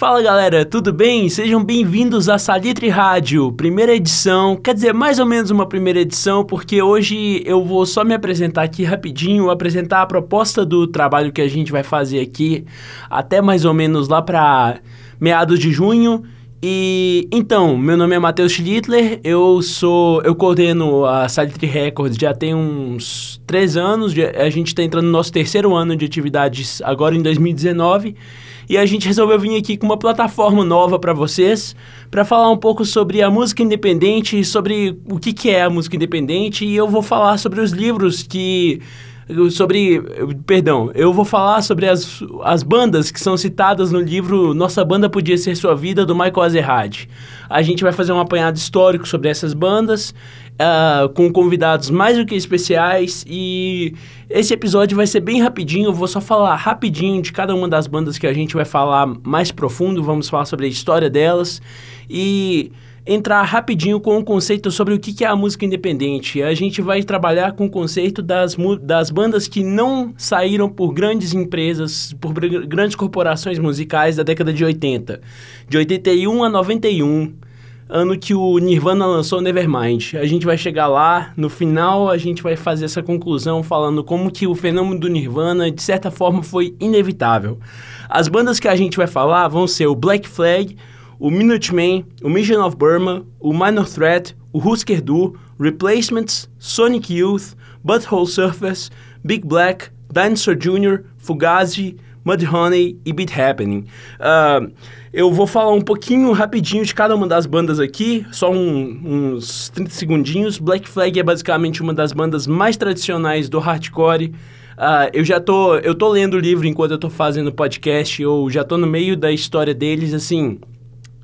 Fala galera, tudo bem? Sejam bem-vindos à Salitre Rádio, primeira edição, quer dizer, mais ou menos uma primeira edição, porque hoje eu vou só me apresentar aqui rapidinho, apresentar a proposta do trabalho que a gente vai fazer aqui até mais ou menos lá para meados de junho. E então, meu nome é Matheus Schlittler, eu sou, eu coordeno a Salitre Records já tem uns três anos, a gente está entrando no nosso terceiro ano de atividades agora em 2019 e a gente resolveu vir aqui com uma plataforma nova para vocês, para falar um pouco sobre a música independente, sobre o que, que é a música independente e eu vou falar sobre os livros que sobre. Perdão, eu vou falar sobre as, as bandas que são citadas no livro Nossa Banda Podia Ser Sua Vida, do Michael Azerrad. A gente vai fazer um apanhado histórico sobre essas bandas, uh, com convidados mais do que especiais. E esse episódio vai ser bem rapidinho, eu vou só falar rapidinho de cada uma das bandas que a gente vai falar mais profundo, vamos falar sobre a história delas. E entrar rapidinho com o conceito sobre o que é a música independente. A gente vai trabalhar com o conceito das, das bandas que não saíram por grandes empresas, por grandes corporações musicais da década de 80. De 81 a 91 ano que o Nirvana lançou Nevermind. A gente vai chegar lá, no final a gente vai fazer essa conclusão falando como que o fenômeno do Nirvana, de certa forma, foi inevitável. As bandas que a gente vai falar vão ser o Black Flag, o Minutemen, o Mission of Burma, o Minor Threat, o Husker Du, Replacements, Sonic Youth, Butthole Surfers, Big Black, Dinosaur Jr., Fugazi, Mudhoney e Beat Happening. Uh, eu vou falar um pouquinho rapidinho de cada uma das bandas aqui, só um, uns 30 segundinhos. Black Flag é basicamente uma das bandas mais tradicionais do hardcore. Uh, eu já tô, eu tô lendo o livro enquanto eu tô fazendo podcast, eu já tô no meio da história deles, assim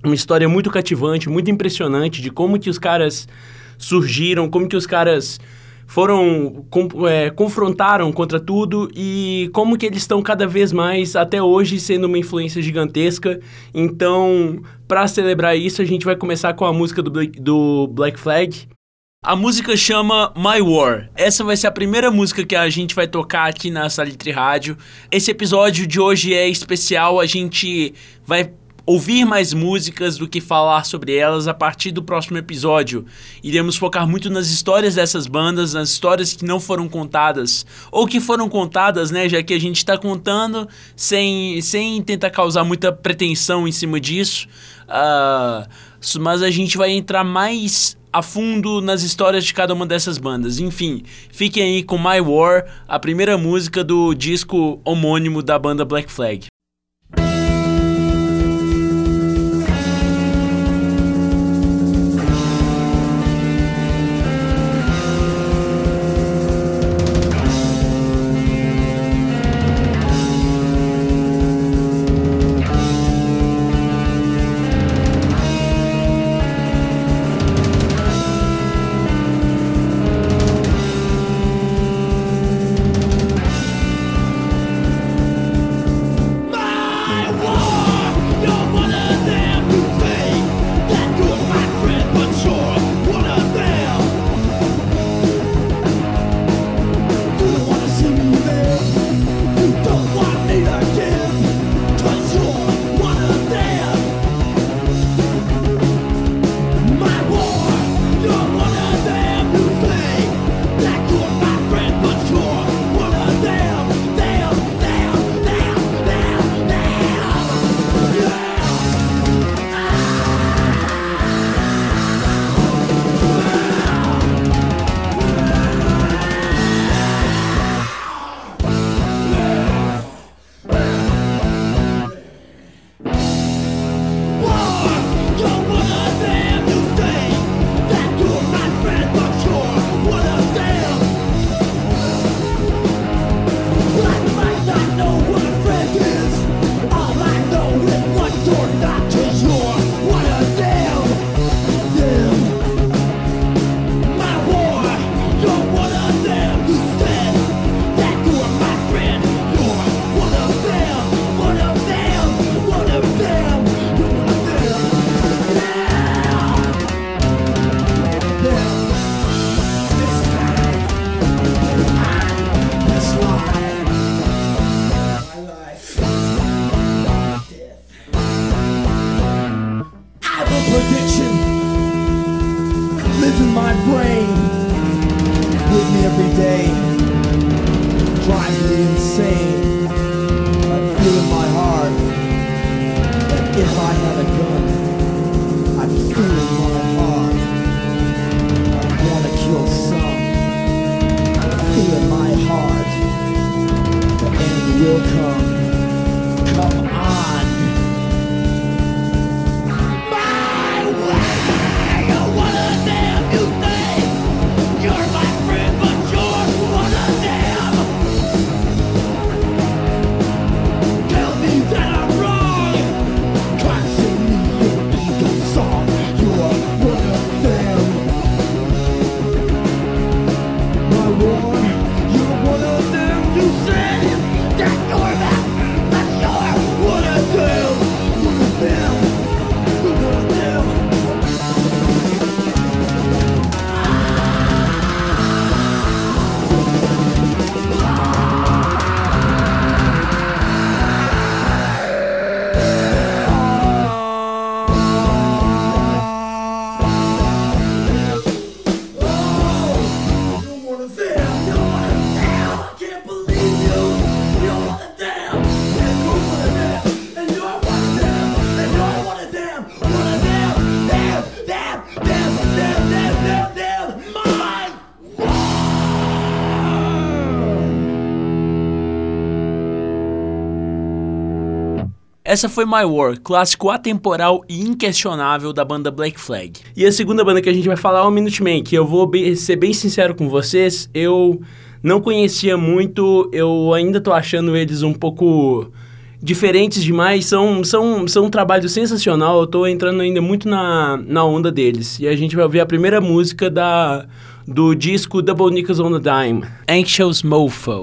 uma história muito cativante, muito impressionante de como que os caras surgiram, como que os caras foram com, é, confrontaram contra tudo e como que eles estão cada vez mais até hoje sendo uma influência gigantesca. Então, para celebrar isso, a gente vai começar com a música do, do Black Flag. A música chama My War. Essa vai ser a primeira música que a gente vai tocar aqui na Salitre Rádio. Esse episódio de hoje é especial, a gente vai ouvir mais músicas do que falar sobre elas a partir do próximo episódio. Iremos focar muito nas histórias dessas bandas, nas histórias que não foram contadas, ou que foram contadas, né? Já que a gente está contando sem, sem tentar causar muita pretensão em cima disso. Uh, mas a gente vai entrar mais a fundo nas histórias de cada uma dessas bandas. Enfim, fiquem aí com My War, a primeira música do disco homônimo da banda Black Flag. Essa foi My War, clássico atemporal e inquestionável da banda Black Flag. E a segunda banda que a gente vai falar é o Minutemen, que eu vou be- ser bem sincero com vocês, eu não conhecia muito, eu ainda tô achando eles um pouco diferentes demais, são, são, são um trabalho sensacional, eu tô entrando ainda muito na, na onda deles. E a gente vai ouvir a primeira música da, do disco Double Nickels on a Dime, Anxious Mofo.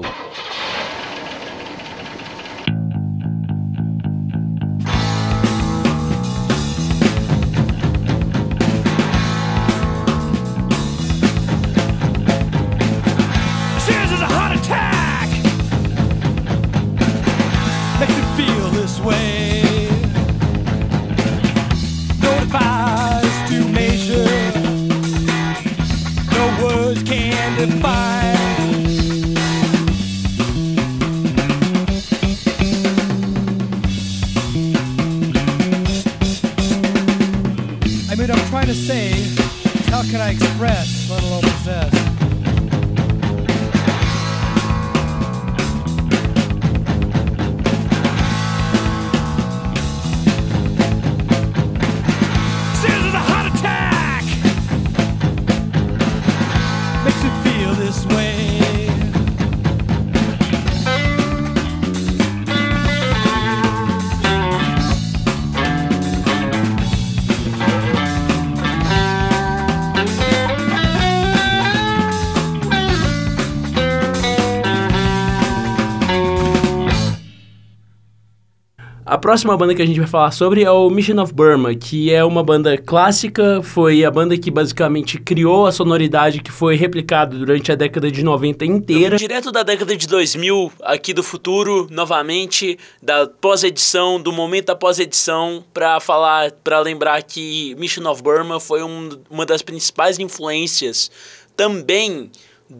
Próxima banda que a gente vai falar sobre é o Mission of Burma, que é uma banda clássica, foi a banda que basicamente criou a sonoridade que foi replicada durante a década de 90 inteira. Direto da década de 2000, aqui do futuro, novamente, da pós-edição, do momento da pós-edição, para falar, para lembrar que Mission of Burma foi um- uma das principais influências também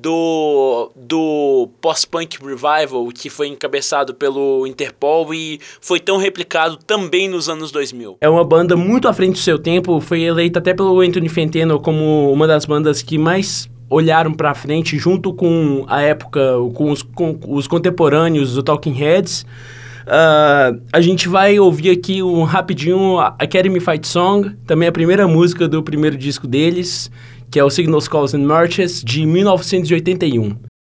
do, do post-punk revival que foi encabeçado pelo Interpol e foi tão replicado também nos anos 2000. É uma banda muito à frente do seu tempo, foi eleita até pelo Anthony Fantano como uma das bandas que mais olharam pra frente junto com a época, com os, com os contemporâneos do Talking Heads. Ah, a gente vai ouvir aqui um rapidinho Academy Fight Song, também a primeira música do primeiro disco deles, que é o Signals, Calls and Marches, de 1981.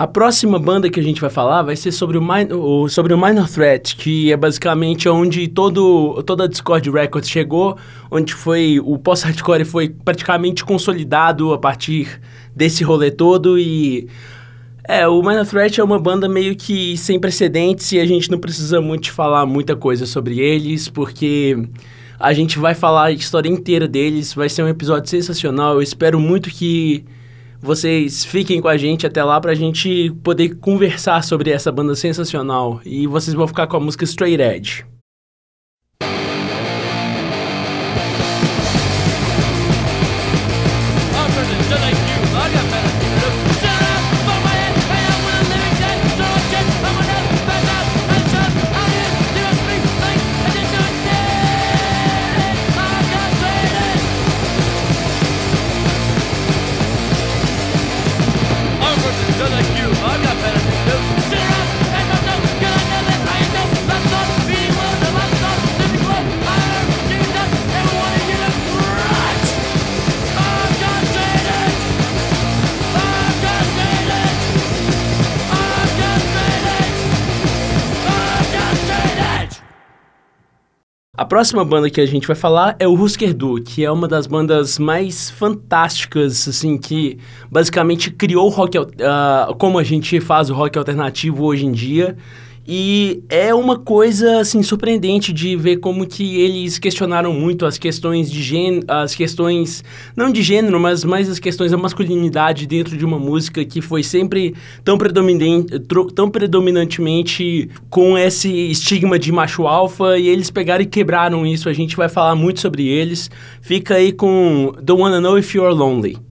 A próxima banda que a gente vai falar vai ser sobre o, Min o, sobre o Minor Threat, que é basicamente onde todo, toda a Discord Records chegou, onde foi o post-hardcore foi praticamente consolidado a partir desse rolê todo e... É, o Minor Threat é uma banda meio que sem precedentes e a gente não precisa muito falar muita coisa sobre eles, porque a gente vai falar a história inteira deles, vai ser um episódio sensacional. Eu espero muito que vocês fiquem com a gente até lá pra gente poder conversar sobre essa banda sensacional. E vocês vão ficar com a música Straight Edge. A próxima banda que a gente vai falar é o Husker Du, que é uma das bandas mais fantásticas, assim, que basicamente criou o rock, uh, como a gente faz o rock alternativo hoje em dia. E é uma coisa assim surpreendente de ver como que eles questionaram muito as questões de gênero, as questões não de gênero, mas mais as questões da masculinidade dentro de uma música que foi sempre tão predominante, tão predominantemente com esse estigma de macho alfa e eles pegaram e quebraram isso. A gente vai falar muito sobre eles. Fica aí com Don't Wanna Know If You're Lonely.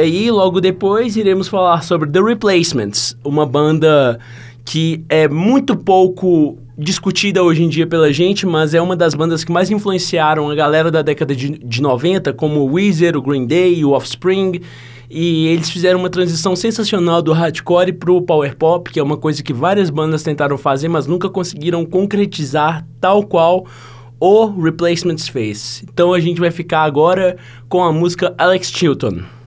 Aí, logo depois, iremos falar sobre The Replacements, uma banda que é muito pouco discutida hoje em dia pela gente, mas é uma das bandas que mais influenciaram a galera da década de, de 90, como o Weezer, o Green Day, o Offspring. E eles fizeram uma transição sensacional do hardcore pro power pop, que é uma coisa que várias bandas tentaram fazer, mas nunca conseguiram concretizar tal qual o Replacements fez. Então a gente vai ficar agora com a música Alex Chilton.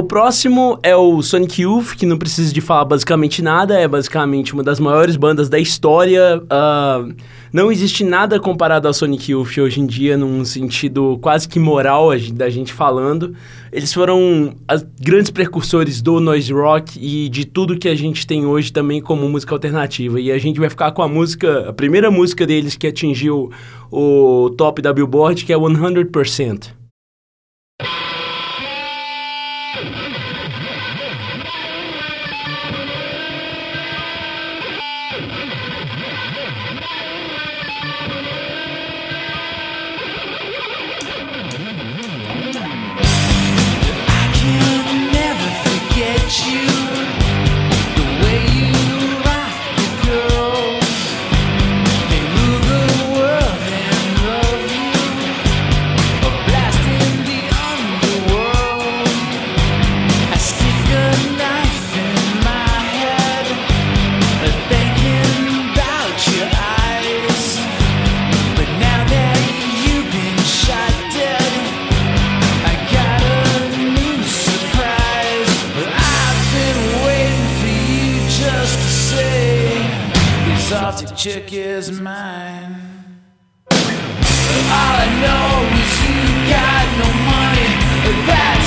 O próximo é o Sonic Youth, que não precisa de falar basicamente nada, é basicamente uma das maiores bandas da história. Uh, não existe nada comparado ao Sonic Youth hoje em dia, num sentido quase que moral da gente falando. Eles foram as grandes precursores do noise rock e de tudo que a gente tem hoje também como música alternativa. E a gente vai ficar com a música, a primeira música deles que atingiu o top da Billboard, que é 100%. Chick is mine. All I know is you got no money. That's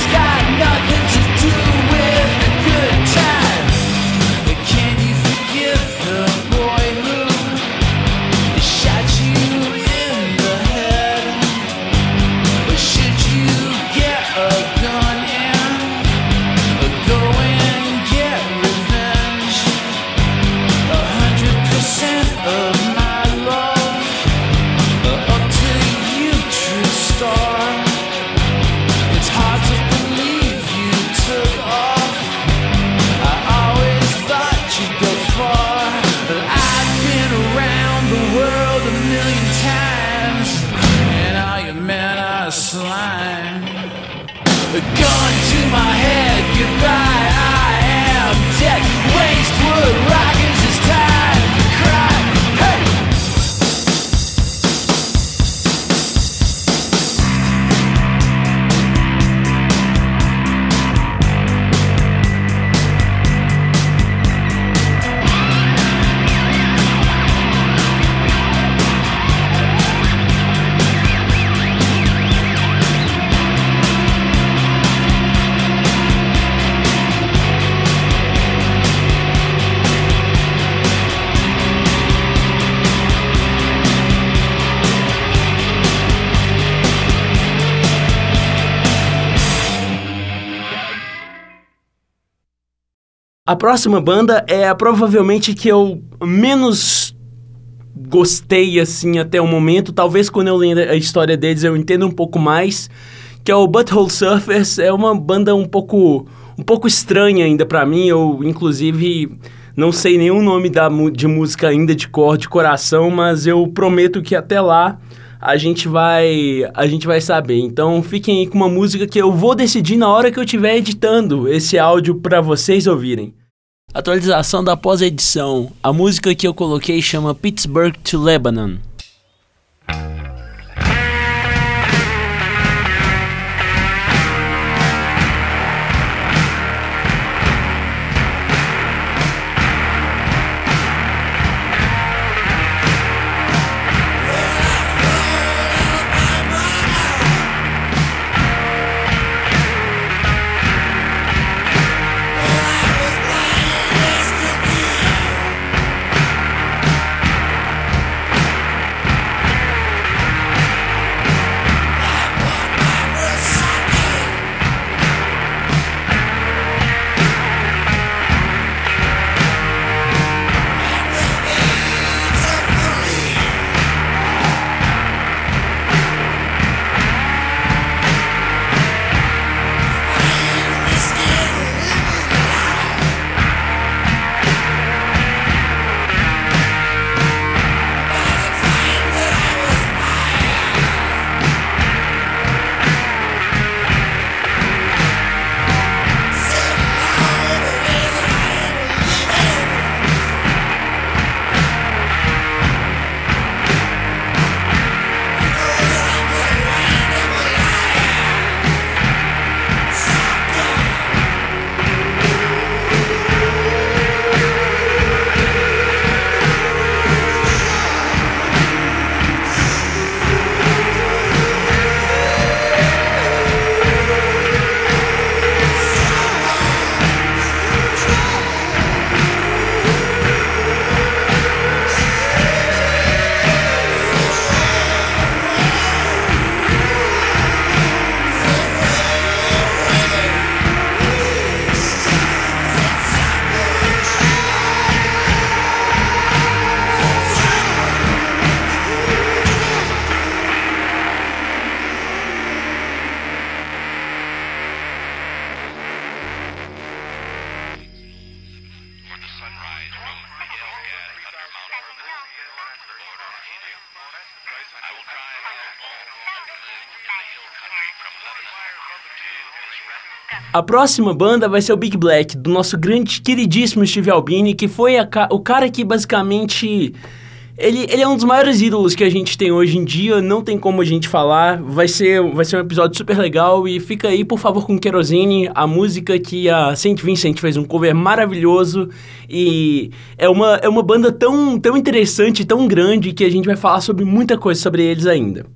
próxima banda é a provavelmente que eu menos gostei assim até o momento. Talvez quando eu ler a história deles eu entenda um pouco mais. Que é o Butthole Surfers. É uma banda um pouco um pouco estranha ainda pra mim. Eu inclusive não sei nenhum nome da, de música ainda de cor, de coração, mas eu prometo que até lá a gente vai a gente vai saber. Então fiquem aí com uma música que eu vou decidir na hora que eu estiver editando esse áudio para vocês ouvirem. Atualização da pós-edição. A música que eu coloquei chama Pittsburgh to Lebanon. A próxima banda vai ser o Big Black, do nosso grande, queridíssimo Steve Albini, que foi ca- o cara que basicamente Ele, ele é um dos maiores ídolos que a gente tem hoje em dia, não tem como a gente falar. Vai ser, vai ser um episódio super legal e fica aí, por favor, com Kerosene, a música que a Saint Vincent fez um cover maravilhoso e é uma, é uma banda tão, tão interessante, tão grande que a gente vai falar sobre muita coisa sobre eles ainda.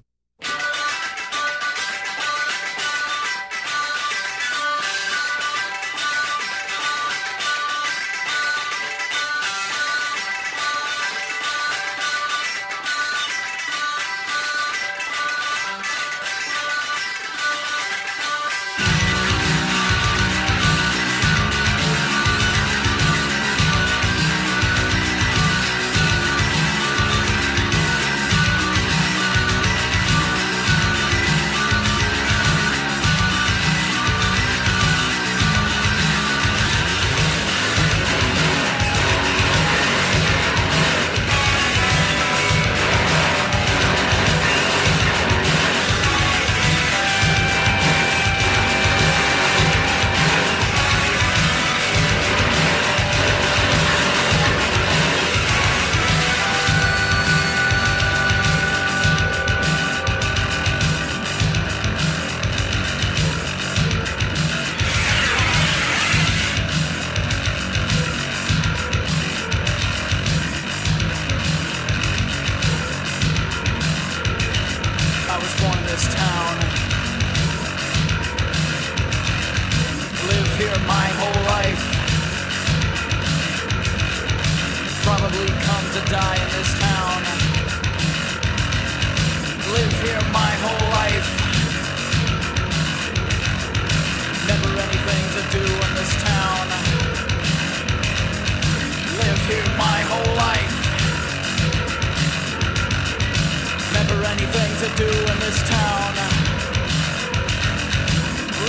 To die in this town. Live here my whole life. Never anything to do in this town. Live here my whole life. Never anything to do in this town.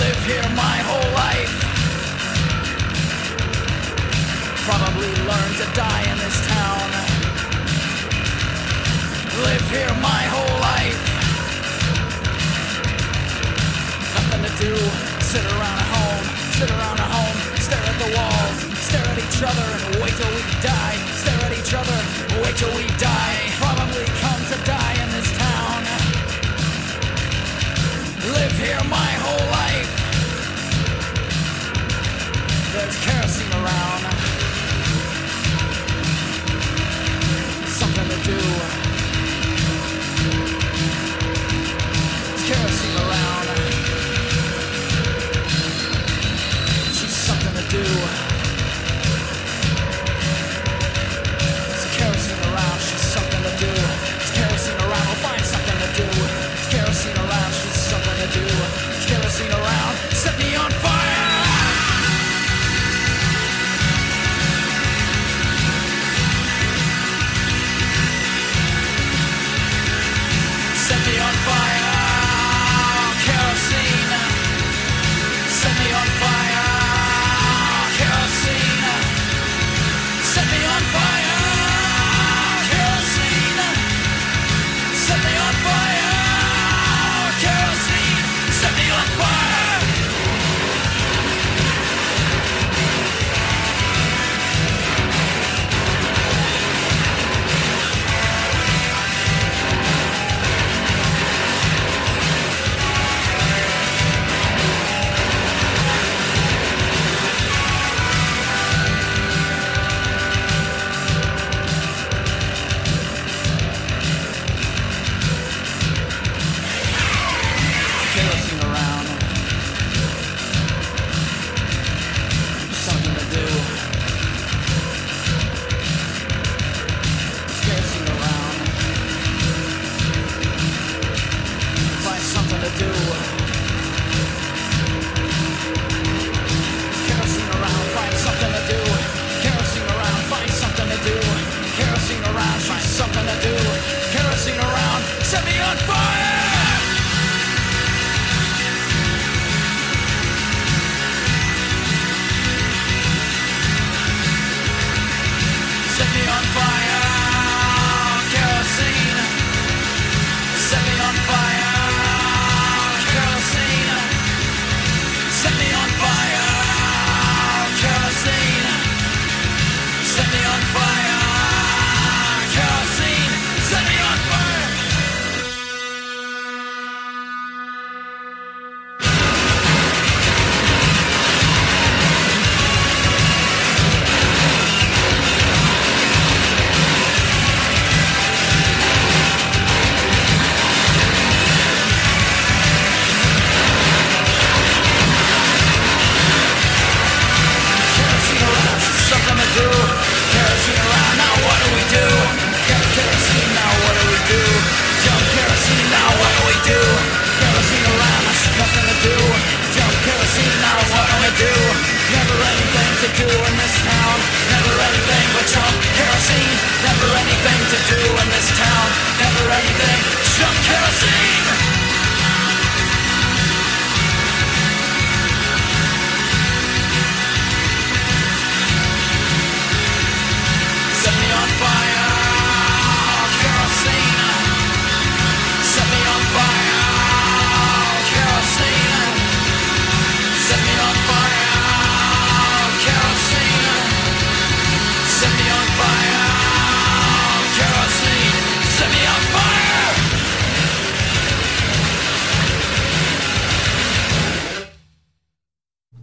Live here my whole life. Probably learn to die in this town. Live here my whole life. Nothing to do. Sit around at home. Sit around at home. Stare at the walls. Stare at each other and wait till we die. Stare at each other. Wait till we die. Probably come to die in this town. Live here my whole life. There's kerosene around. Something to do.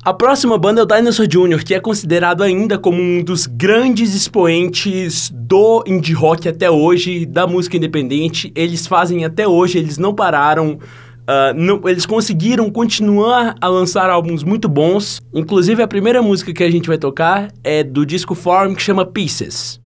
A próxima banda é o Dinosaur Jr., que é considerado ainda como um dos grandes expoentes do indie rock até hoje, da música independente. Eles fazem até hoje, eles não pararam. Uh, não, eles conseguiram continuar a lançar álbuns muito bons. Inclusive, a primeira música que a gente vai tocar é do disco Form, que chama Pieces.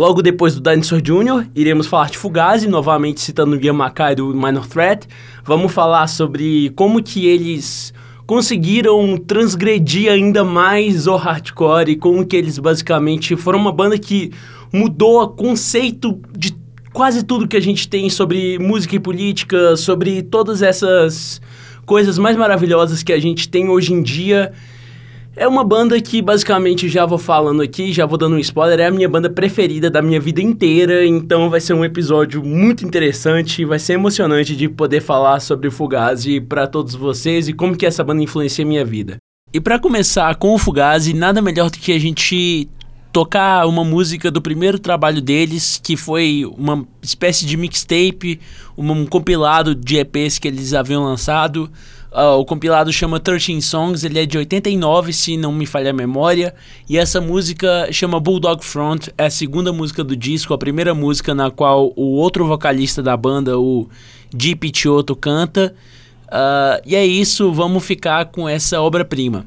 Logo depois do Dinosaur Jr., iremos falar de Fugazi, novamente citando o Guia do Minor Threat. Vamos falar sobre como que eles conseguiram transgredir ainda mais o hardcore e como que eles basicamente foram uma banda que mudou o conceito de quase tudo que a gente tem sobre música e política, sobre todas essas coisas mais maravilhosas que a gente tem hoje em dia é uma banda que basicamente já vou falando aqui, já vou dando um spoiler, é a minha banda preferida da minha vida inteira, então vai ser um episódio muito interessante, vai ser emocionante de poder falar sobre o Fugazi para todos vocês e como que essa banda influencia a minha vida. E para começar com o Fugazi, nada melhor do que a gente tocar uma música do primeiro trabalho deles, que foi uma espécie de mixtape, um, compilado de EPs que eles haviam lançado. Uh, o compilado chama 13 Songs, ele é de 89, se não me falha a memória. E essa música chama Bulldog Front, é a segunda música do disco, a primeira música na qual o outro vocalista da banda, o Di Picciotto, canta. Uh, e é isso, vamos ficar com essa obra-prima.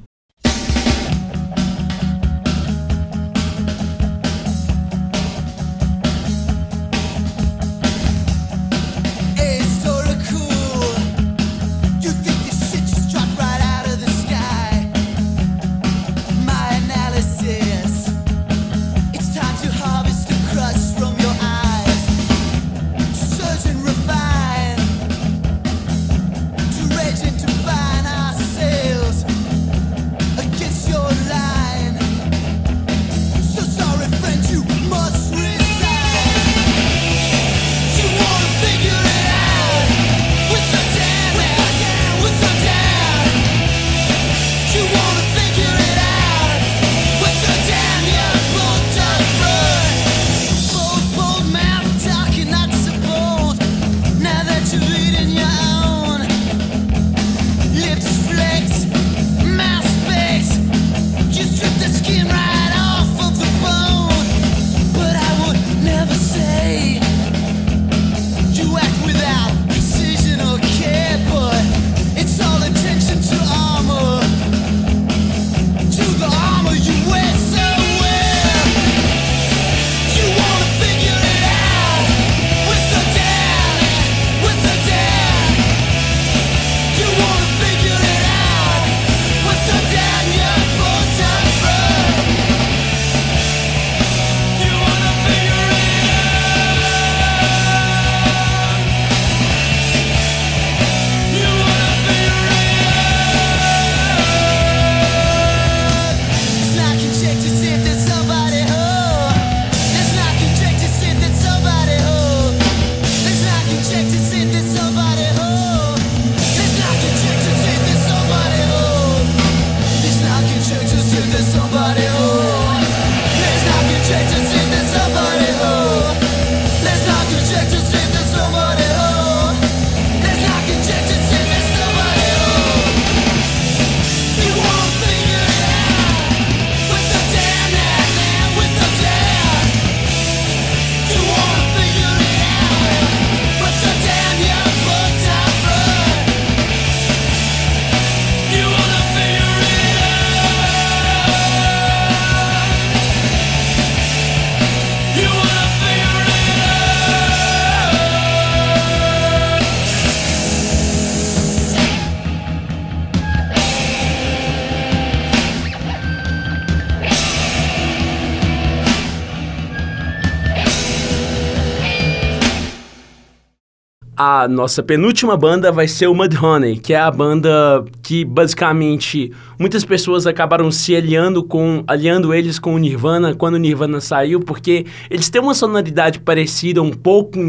Nossa penúltima banda vai ser o Mudhoney, que é a banda que basicamente muitas pessoas acabaram se aliando com aliando eles com o Nirvana quando o Nirvana saiu, porque eles têm uma sonoridade parecida, um pouco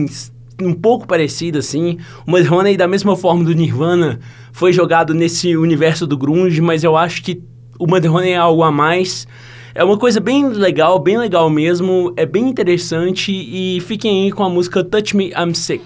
um pouco parecida assim. O Mudhoney da mesma forma do Nirvana foi jogado nesse universo do grunge, mas eu acho que o Mudhoney é algo a mais. É uma coisa bem legal, bem legal mesmo, é bem interessante e fiquem aí com a música Touch Me I'm Sick.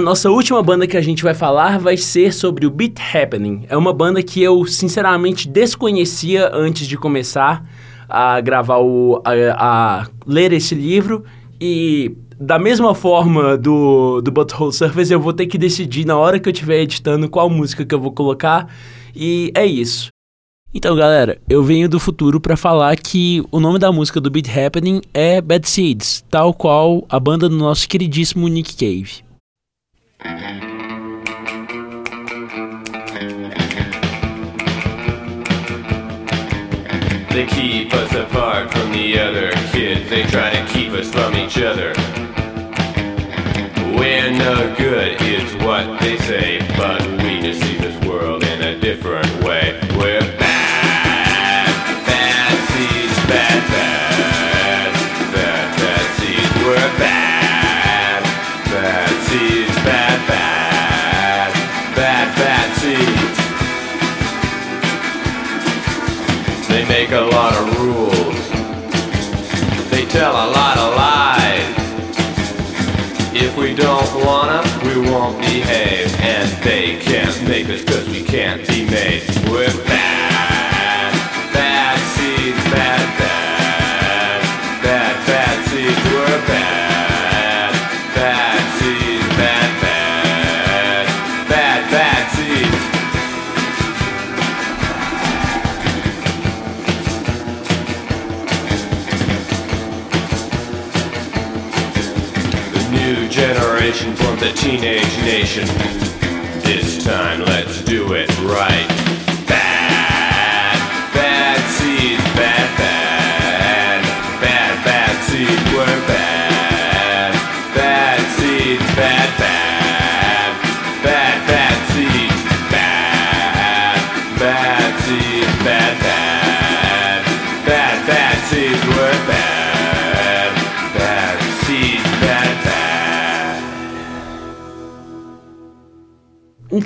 A nossa última banda que a gente vai falar vai ser sobre o Beat Happening. É uma banda que eu sinceramente desconhecia antes de começar a gravar o. a, a ler esse livro. E da mesma forma do, do Butthole Surface, eu vou ter que decidir na hora que eu estiver editando qual música que eu vou colocar. E é isso. Então, galera, eu venho do futuro para falar que o nome da música do Beat Happening é Bad Seeds, tal qual a banda do nosso queridíssimo Nick Cave. They keep us apart from the other kids. They try to keep us from each other. We're no good, is what they say, but we just make a lot of rules. They tell a lot of lies. If we don't wanna, we won't behave. And they can't make us cause we can't be made. Teenage nation. This time, let's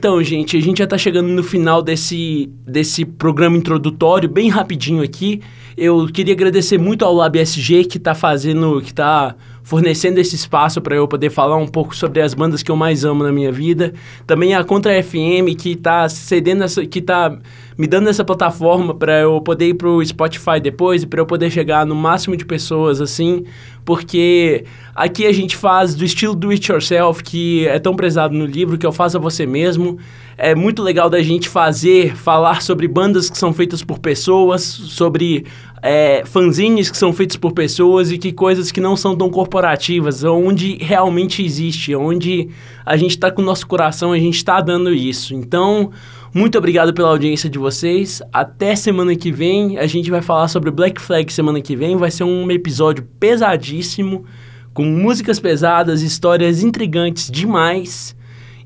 Então, gente, a gente já tá chegando no final desse, desse programa introdutório, bem rapidinho aqui. Eu queria agradecer muito ao LabSG que tá fazendo, que tá fornecendo esse espaço para eu poder falar um pouco sobre as bandas que eu mais amo na minha vida. Também a Contra FM que tá cedendo essa, que tá me dando essa plataforma para eu poder ir pro Spotify depois e para eu poder chegar no máximo de pessoas assim, porque aqui a gente faz do estilo do it yourself que é tão prezado no livro que eu faço a você mesmo. É muito legal da gente fazer, falar sobre bandas que são feitas por pessoas, sobre é, fanzines que são feitos por pessoas e que coisas que não são tão corporativas, onde realmente existe, onde a gente está com o nosso coração, a gente está dando isso. Então, muito obrigado pela audiência de vocês. Até semana que vem. A gente vai falar sobre Black Flag semana que vem. Vai ser um episódio pesadíssimo, com músicas pesadas, histórias intrigantes demais.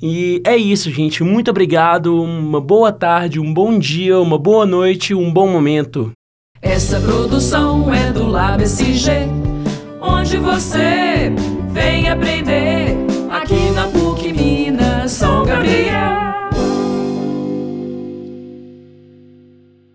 E é isso, gente. Muito obrigado. Uma boa tarde, um bom dia, uma boa noite, um bom momento. Essa produção é do Lab SG, onde você.